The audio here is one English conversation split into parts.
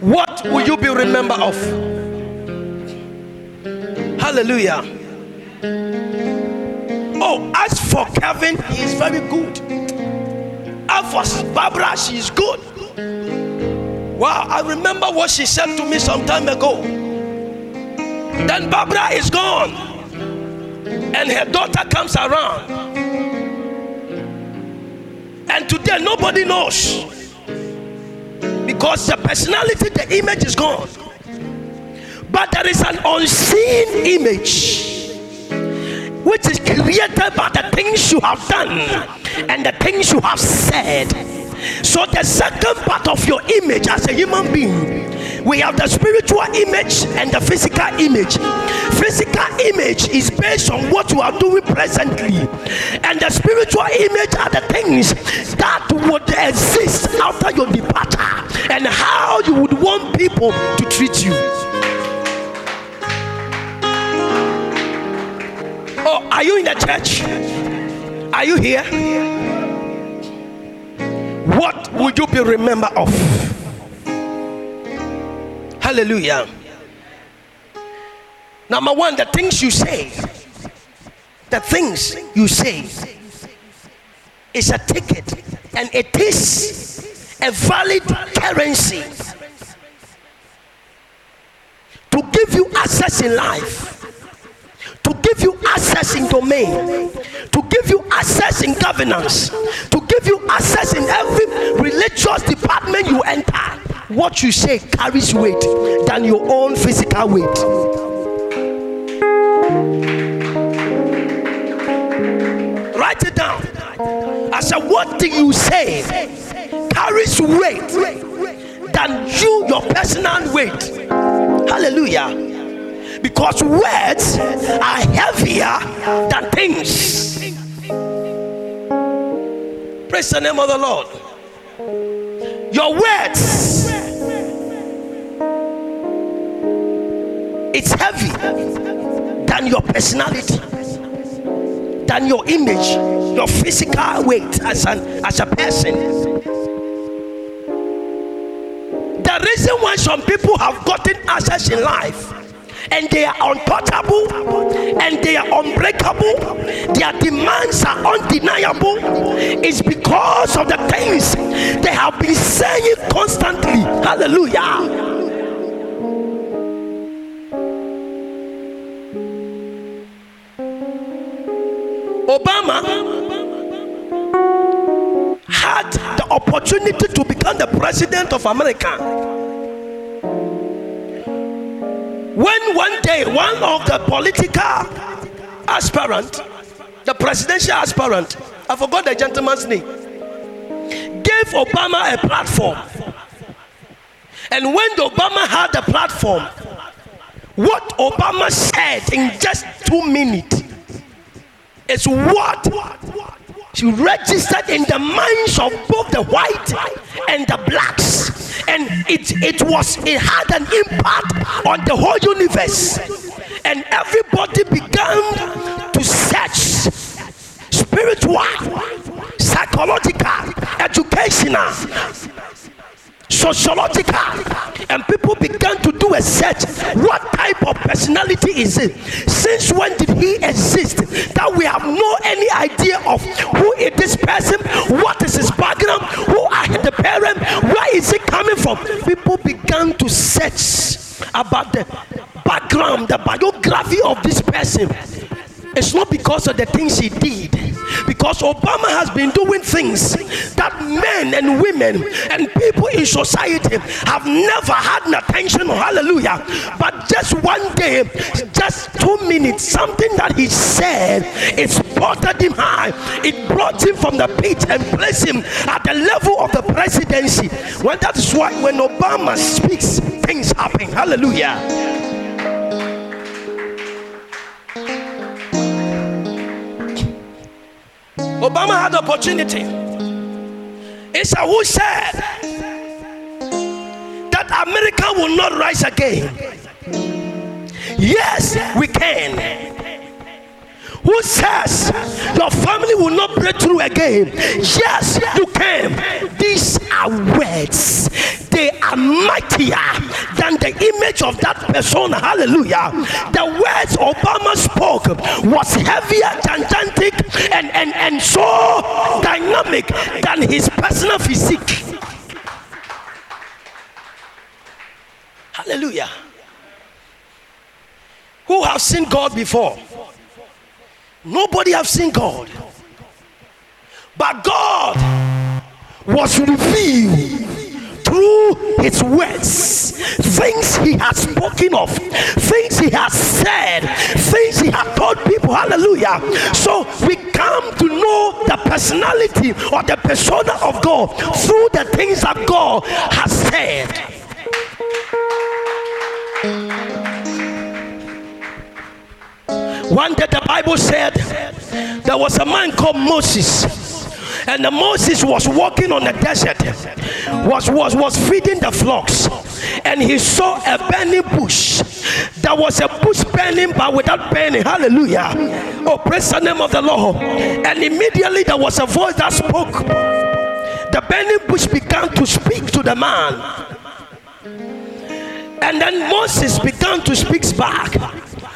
What will you be remembered of? Hallelujah. Oh, as for Kevin, he is very good. As for Barbara, she is good. Wow, I remember what she said to me some time ago. Then Barbara is gone, and her daughter comes around. And today, nobody knows because the personality, the image is gone. But there is an unseen image which is created by the things you have done and the things you have said. So, the second part of your image as a human being we have the spiritual image and the physical image. Physical image is based on what you are doing presently, and the spiritual image are the things that would exist after your departure and how you would want people to treat you. Oh, are you in the church? Are you here? What would you be remembered of? Hallelujah. Number one, the things you say, the things you say is a ticket and it is a valid currency to give you access in life to give you access in domain, to give you access in governance, to give you access in every religious department you enter what you say carries weight than your own physical weight. Write it down. I said, What do you say carries weight than you, your personal weight? Hallelujah. Because words are heavier than things. Praise the name of the Lord. Your words it's heavy than your personality than your image your physical weight as an as a person. The reason why some people have gotten access in life and they are untouchable and they are unbreakable their demands are undeniable is because of the things they have been saying constantly. Hallelujah opportunity to become the president of America. When one day one of the political aspirant, the presidential aspirant, I forgot the gentleman's name, gave Obama a platform. And when Obama had the platform, what Obama said in just two minutes is what she registered in the minds of both the white and the blacks. And it it was it had an impact on the whole universe. And everybody began to search spiritual psychological educational sociological and people began to do a search what type of personality is it since when did he exist? That we have no any idea of who is this person what is his background who are the parents where is he coming from? People began to search about the background the biography of this person. It's not because of the things he did, because Obama has been doing things that men and women and people in society have never had an attention on. Hallelujah. But just one day, just two minutes, something that he said, it spotted him high. It brought him from the pit and placed him at the level of the presidency. Well, that is why when Obama speaks, things happen. Hallelujah. Obama had the opportunity. It's a who said that America will not rise again. Yes, we can. Who says your family will not break through again? Yes, you came. These are words they are mightier than the image of that person. Hallelujah. The words Obama spoke was heavier, gigantic, and, and, and so dynamic than his personal physique. Hallelujah. Who have seen God before? Nobody have seen God. But God was revealed through his words, things he has spoken of, things he has said, things he has told people. Hallelujah. So we come to know the personality or the persona of God through the things that God has said. One day the Bible said there was a man called Moses and the Moses was walking on the desert, was, was, was feeding the flocks, and he saw a burning bush. There was a bush burning, but without burning. Hallelujah. Oh, praise the name of the Lord. And immediately there was a voice that spoke. The burning bush began to speak to the man. And then Moses began to speak back.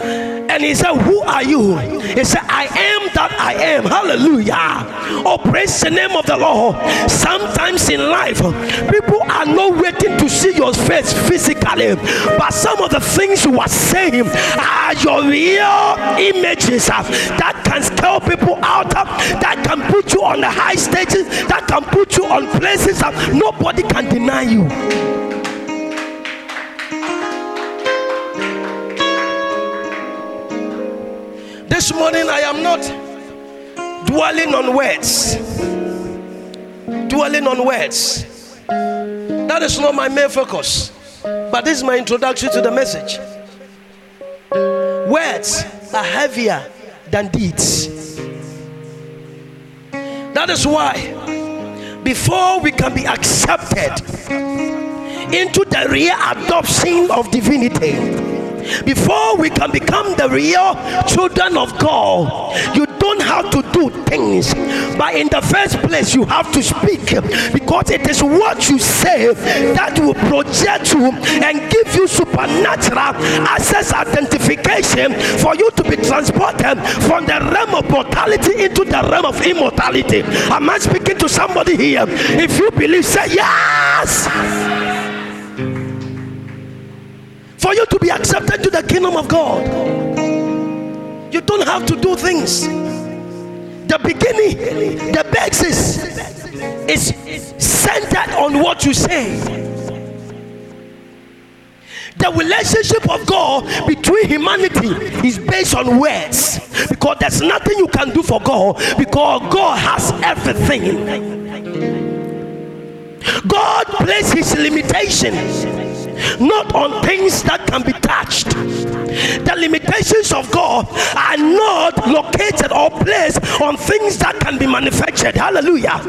And he said, Who are you? He said, I am that I am. Hallelujah. Oh, praise the name of the Lord. Sometimes in life, people are not waiting to see your face physically, but some of the things you are saying are your real images uh, that can scale people out, uh, that can put you on the high stages, that can put you on places that nobody can deny you. This morning I am not dwelling on words. Dwelling on words. That is not my main focus. But this is my introduction to the message. Words are heavier than deeds. That is why, before we can be accepted into the real adoption of divinity, before we can become the real children of God, you don't have to do things, but in the first place, you have to speak because it is what you say that will project you and give you supernatural access identification for you to be transported from the realm of mortality into the realm of immortality. Am I speaking to somebody here? If you believe, say yes for you to be accepted to the kingdom of God. You don't have to do things. The beginning, the basis is centered on what you say. The relationship of God between humanity is based on words because there's nothing you can do for God because God has everything. God places his limitation not on things that can be touched. The limitations of God are not located or placed on things that can be manufactured. Hallelujah.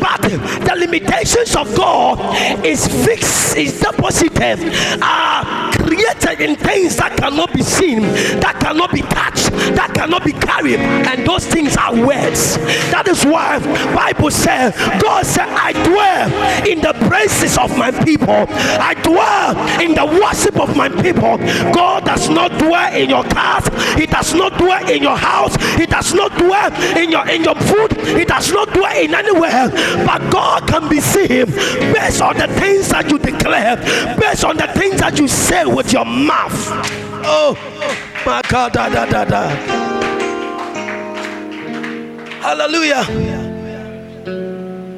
But the limitations of God is fixed, is deposited, are created in things that cannot be seen, that cannot be touched, that cannot be carried, and those things are words. That is why Bible says, God said, I dwell in the praises of my people. I dwell in the worship of my people. God does not dwell in your cars, He does not dwell in your house, He does not dwell in your in your food, He does not dwell in anywhere. But God can be seen based on the things that you declare, based on the things that you say with your mouth. Oh my God, da, da, da, da. Hallelujah.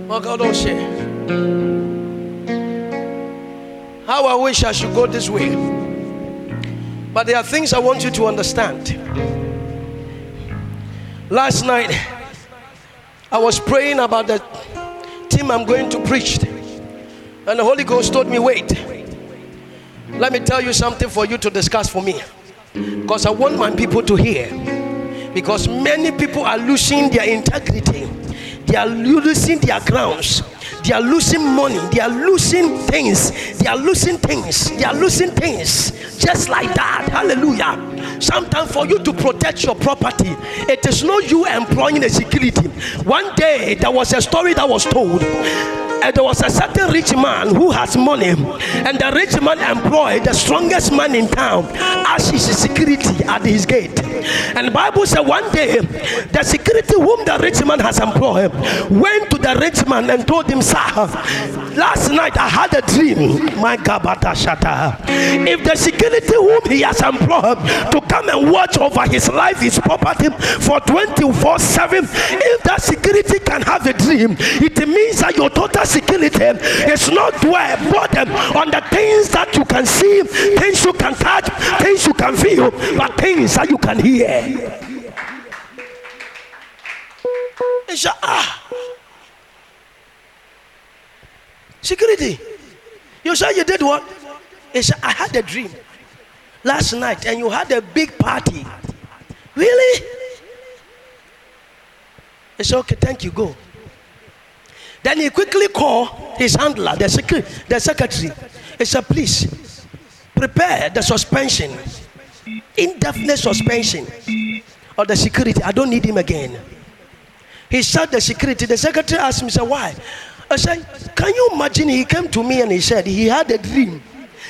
My God, oh, don't share. How I wish I should go this way. But there are things I want you to understand. Last night, I was praying about the team I'm going to preach. And the Holy Ghost told me, wait, let me tell you something for you to discuss for me. Because I want my people to hear. Because many people are losing their integrity, they are losing their grounds they are losing money, they are losing things, they are losing things, they are losing things just like that. Hallelujah. Sometimes for you to protect your property, it is not you employing a security. One day there was a story that was told There was a certain rich man who has money, and the rich man employed the strongest man in town as his security at his gate. And the Bible said one day the security whom the rich man has employed went to the rich man and told him, Sir, last night I had a dream. My God, if the security whom he has employed to come and watch over his life, his property for 24 7, if that security can have a dream, it means that your total security is not dwell burden on the things that you can see, things you can touch, things you can feel, but things that you can hear. ah, security. You say you did what? Said, I had a dream last night and you had a big party. Really? Said, Okay, thank you, go. Then he quickly called his handler, the, secretary, the secretary. He said, Please prepare the suspension, indefinite suspension of the security. I don't need him again. He said, The security. The secretary asked said, Why? I said, Can you imagine? He came to me and he said, He had a dream.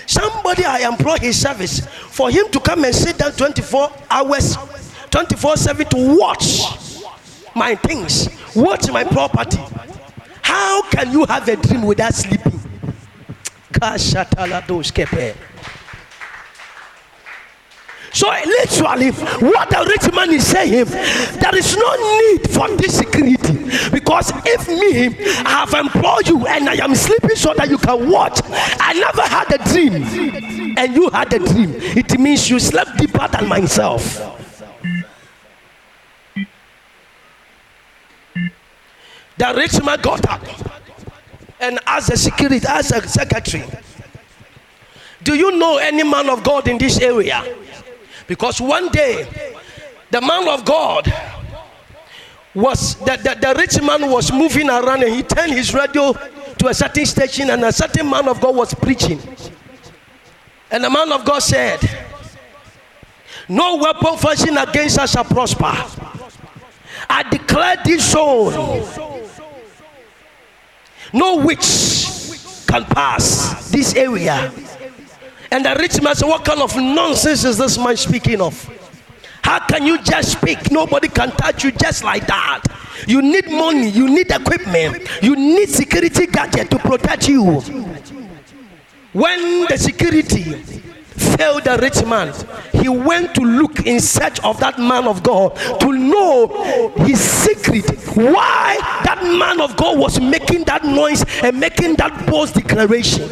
Somebody I employ his service for him to come and sit down 24 hours, 24 7 to watch my things, watch my property. How can you have a dream without sleeping? So literally, what the rich man is saying, there is no need for this security. Because if me, I have employed you and I am sleeping so that you can watch, I never had a dream, and you had a dream. It means you slept deeper than myself. The rich man got up and asked the security, asked the secretary, Do you know any man of God in this area? Because one day, the man of God was the, the, the rich man was moving around and he turned his radio to a certain station and a certain man of God was preaching. And the man of God said, No weapon fashioned against us shall prosper. I declare this zone no witch can pass this area. And the rich man said, What kind of nonsense is this man speaking of? How can you just speak? Nobody can touch you just like that. You need money, you need equipment, you need security gadget to protect you. When the security failed the rich man. He went to look in search of that man of God to know his secret. Why that man of God was making that noise and making that bold declaration.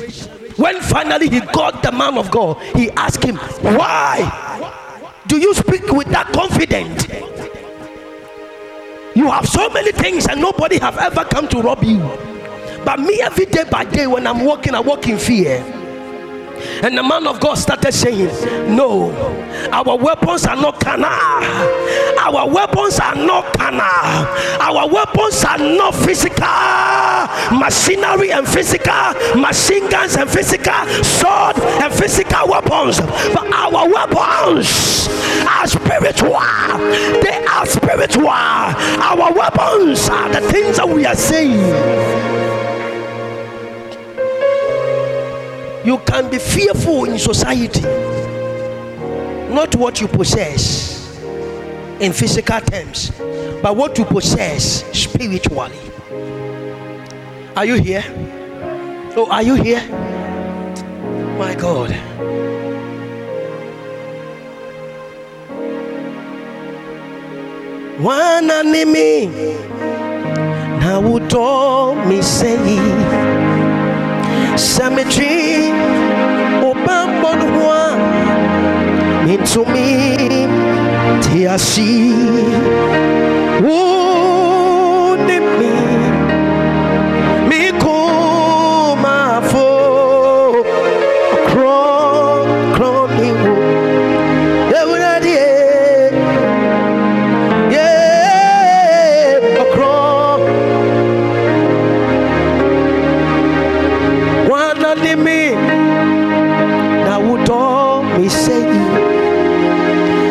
When finally he got the man of God, he asked him, Why do you speak with that confidence? You have so many things and nobody have ever come to rob you. But me, every day by day, when I'm walking, I walk in fear. And the man of God started saying, No, our weapons are not carnal. Our weapons are not carnal. Our weapons are not physical machinery and physical machine guns and physical sword and physical weapons. But our weapons are spiritual. They are spiritual. Our weapons are the things that we are saying. You can be fearful in society, not what you possess in physical terms, but what you possess spiritually. Are you here? Oh, are you here? My God. wananimi na wuto mi obambon into me tiasi wounded me me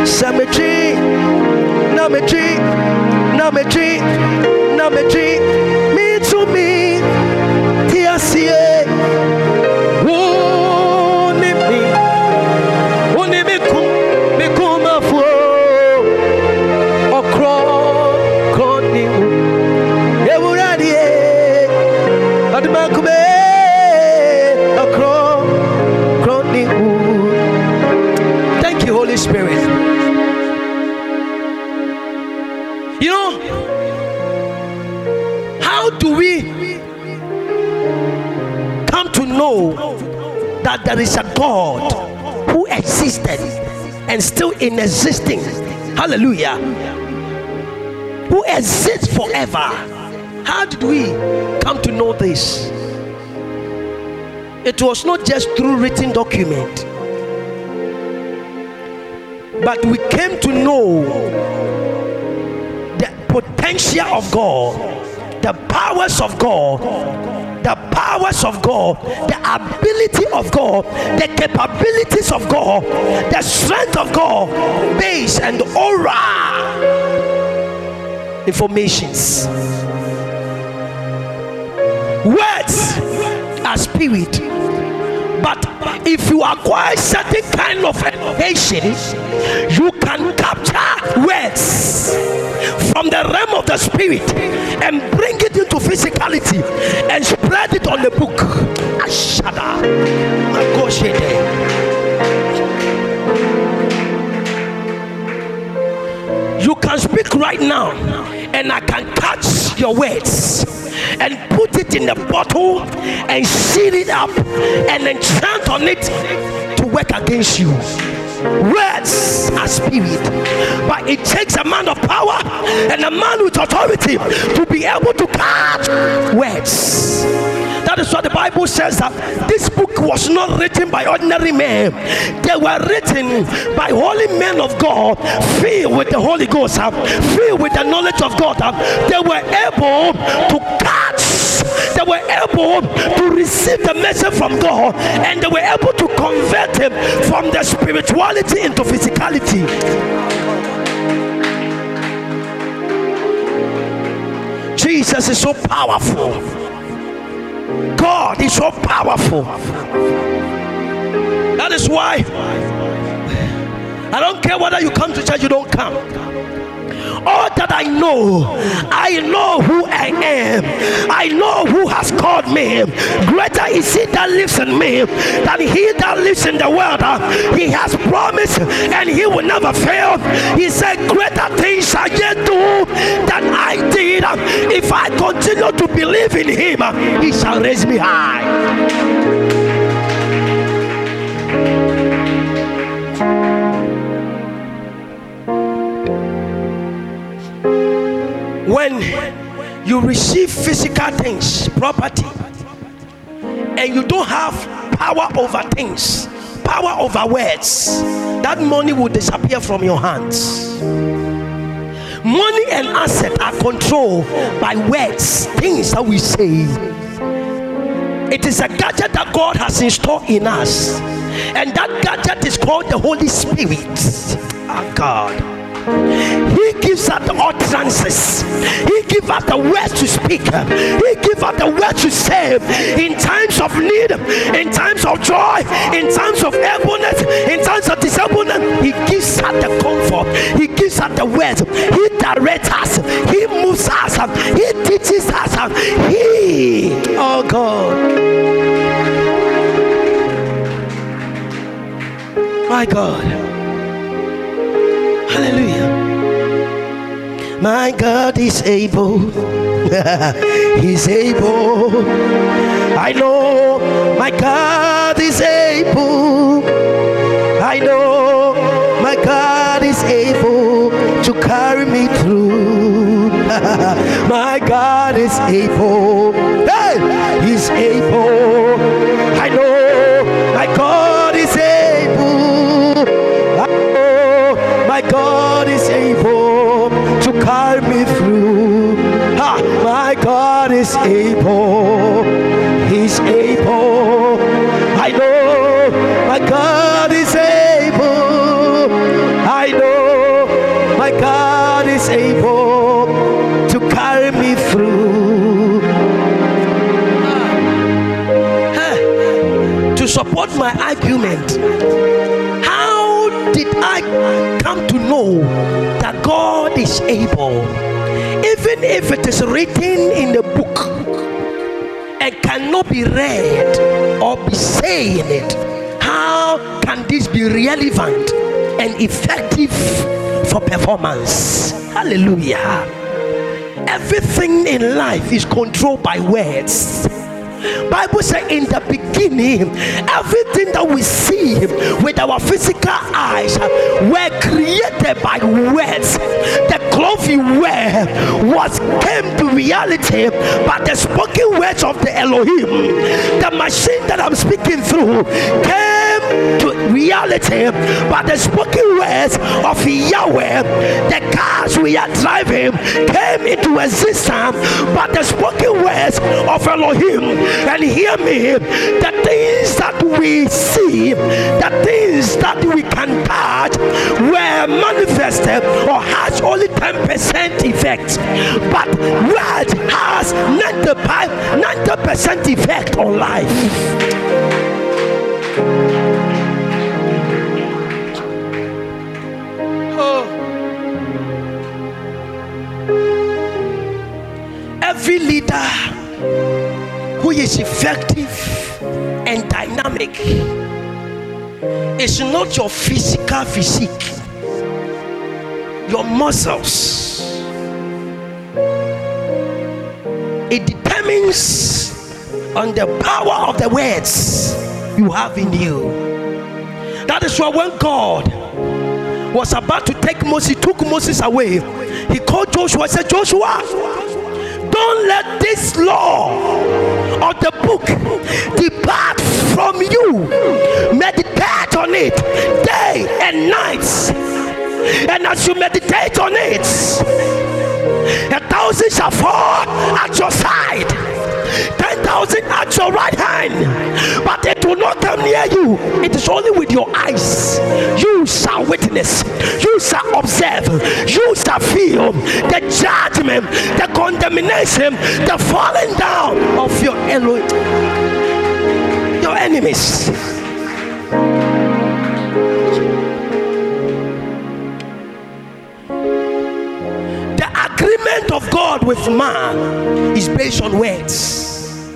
cemetery, number three, number me to me, TSCA, wounded me, wounded me, me come? There is a God who existed and still in existing? Hallelujah. Who exists forever. How did we come to know this? It was not just through written document, but we came to know the potential of God, the powers of God, the powers of God, the ability of God, the capabilities of God, the strength of God, base and aura informations. Words are spirit but if you acquire certain kind of education, you can capture words from the realm of the spirit and bring it into physicality and spread it on the book. Ashada. You can speak right now, and I can catch your words and put it in a bottle and seal it up and enchant on it to work against you. Words are spirit, but it takes a man of power and a man with authority to be able to catch words. That is what the Bible says that this book was not written by ordinary men. They were written by holy men of God, filled with the Holy Ghost, filled with the knowledge of God. They were able to catch, they were able to receive the message from God, and they were able to convert him from the spirituality into physicality. Jesus is so powerful. God is so powerful. That is why I don't care whether you come to church, you don't come. All that I know, I know who I am. I know who has called me. Greater is he that lives in me than he that lives in the world. He has promised and he will never fail. He said, Greater things shall yet do than I did. If I continue to believe in him, he shall raise me high. When you receive physical things, property, and you don't have power over things, power over words, that money will disappear from your hands. Money and asset are controlled by words, things that we say. It is a gadget that God has installed in us, and that gadget is called the Holy Spirit. Oh God. He gives us the utterances. He gives us the words to speak. He gives us the words to say in times of need, in times of joy, in times of abundance, in times of disablement. He gives us the comfort. He gives us the words. He directs us. He moves us. He teaches us. He, oh God. My God. Hallelujah. My God is able. He's able. I know my God is able. I know my God is able to carry me through. my God is able. Hey, He's able. Is able. He's able. I know my God is able. I know my God is able to carry me through. to support my argument How did I come to know that God is able? Even if it is written in the book, and cannot be read or be saying it, how can this be relevant and effective for performance? Hallelujah. Everything in life is controlled by words. Bible says in the beginning, everything that we see with our physical eyes were created by words. The cloth you wear was came to reality by the spoken words of the Elohim. The machine that I'm speaking through came to reality by the spoken words of Yahweh. The cars we are driving came into existence by the spoken words of Elohim. And hear me the things that we see the things that we can touch were manifested or has only 10% effect. But word has 90% effect on life every leader who is effective and dynamic is not your physical physique, your muscles. It determines on the power of the words you have in you. That is why when God was about to take Moses, took Moses away, he called Joshua and said, Joshua, don't let this law of the book depart from you. Meditate on it day and night. And as you meditate on it, a thousand shall fall at your side, ten thousand at your right hand, but it will not come near you. It is only with your eyes you shall witness, you shall observe, you shall feel the judgment, the condemnation, the falling down of your your enemies. Agreement of God with man is based on words.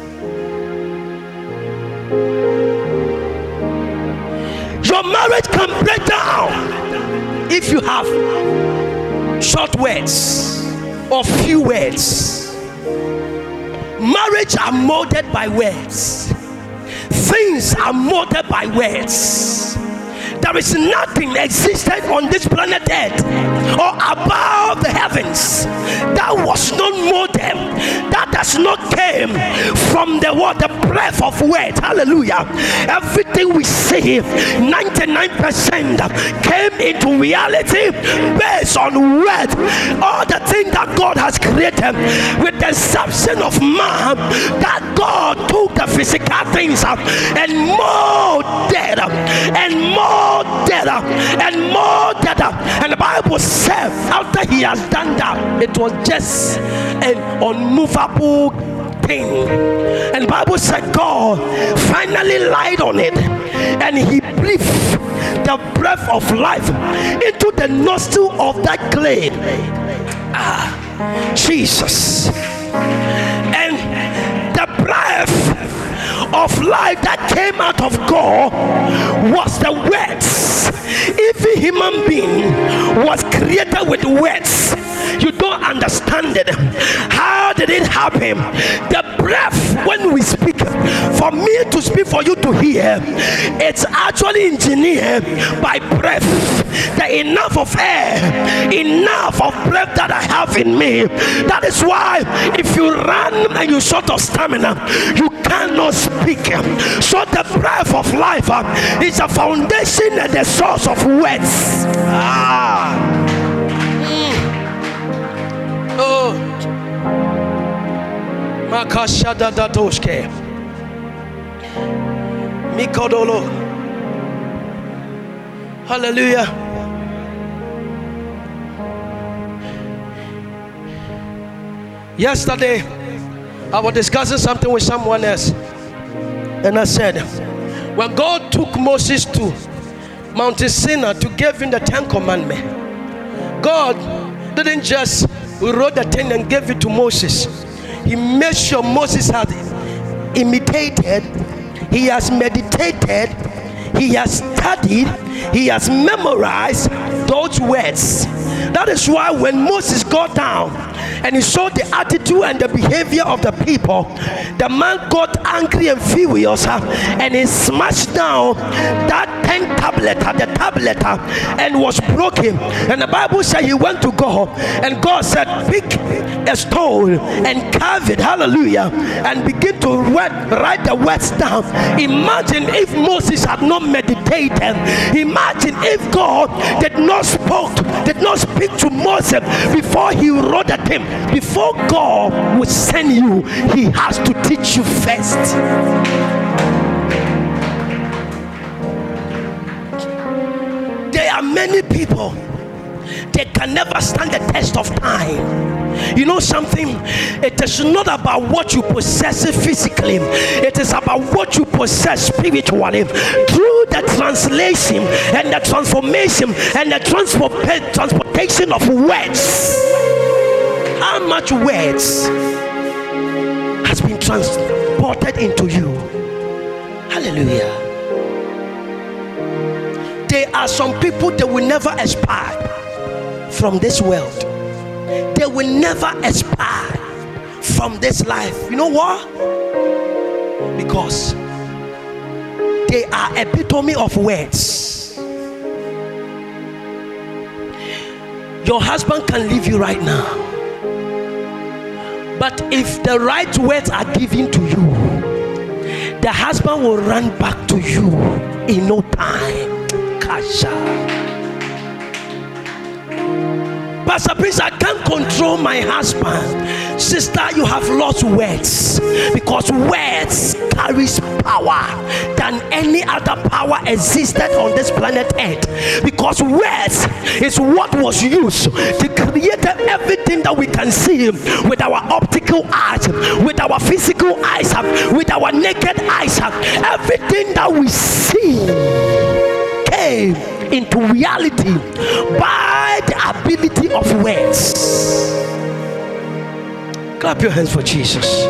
Your marriage can break down if you have short words or few words. Marriage are molded by words. Things are molded by words there is nothing existed on this planet earth or above the heavens that was not molded that does not came from the word the breath of word. Hallelujah. Everything we see 99% came into reality based on word. All the things that God has created with the exception of man that God took the physical things up and molded and molded deader and more deader. And the Bible says, after he has done that, it was just an unmovable thing. And the Bible said, God finally lied on it and he breathed the breath of life into the nostril of that clay. Ah, Jesus. And of life that came out of God was the words. Every human being was created with words. Understand it. How did it happen? The breath, when we speak, for me to speak, for you to hear, it's actually engineered by breath. The enough of air, enough of breath that I have in me. That is why if you run and you short of stamina, you cannot speak. So the breath of life uh, is a foundation and the source of words. Ah. Makashada datoshke. Mikodolo. Hallelujah. Yesterday, I was discussing something with someone else, and I said, when God took Moses to Mount Sinai to give him the Ten Commandments, God didn't just wrote the ten and gave it to Moses. He made sure Moses had imitated, he has meditated, he has studied, he has memorized those words. That is why when Moses got down and he saw the attitude and the behavior of the people, the man got angry and furious uh, and he smashed down that 10 tablet, uh, the tablet, uh, and was broken. And the Bible said he went to God and God said, Pick a stone and carve it, hallelujah, and begin to write the words down. Imagine if Moses had not meditated, imagine if God did not spoke, did not speak to Moses before he wrote at him. Before God will send you, he has to teach you first. There are many people they can never stand the test of time. You know something? It is not about what you possess physically, it is about what you possess spiritually. Through the translation and the transformation and the transportation of words. How much words has been transported into you? Hallelujah there are some people that will never expire from this world. They will never expire from this life. You know what? Because they are epitome of words. Your husband can leave you right now. But if the right words are given to you, the husband will run back to you in no time. Kasha. Pastor Prince, I can't control my husband. Sister, you have lost words because words carries power than any other power existed on this planet Earth. Because words is what was used to create everything that we can see with our optical eyes, with our physical eyes, with our naked eyes. Everything that we see came into reality by the ability of words. Clap your hands for Jesus.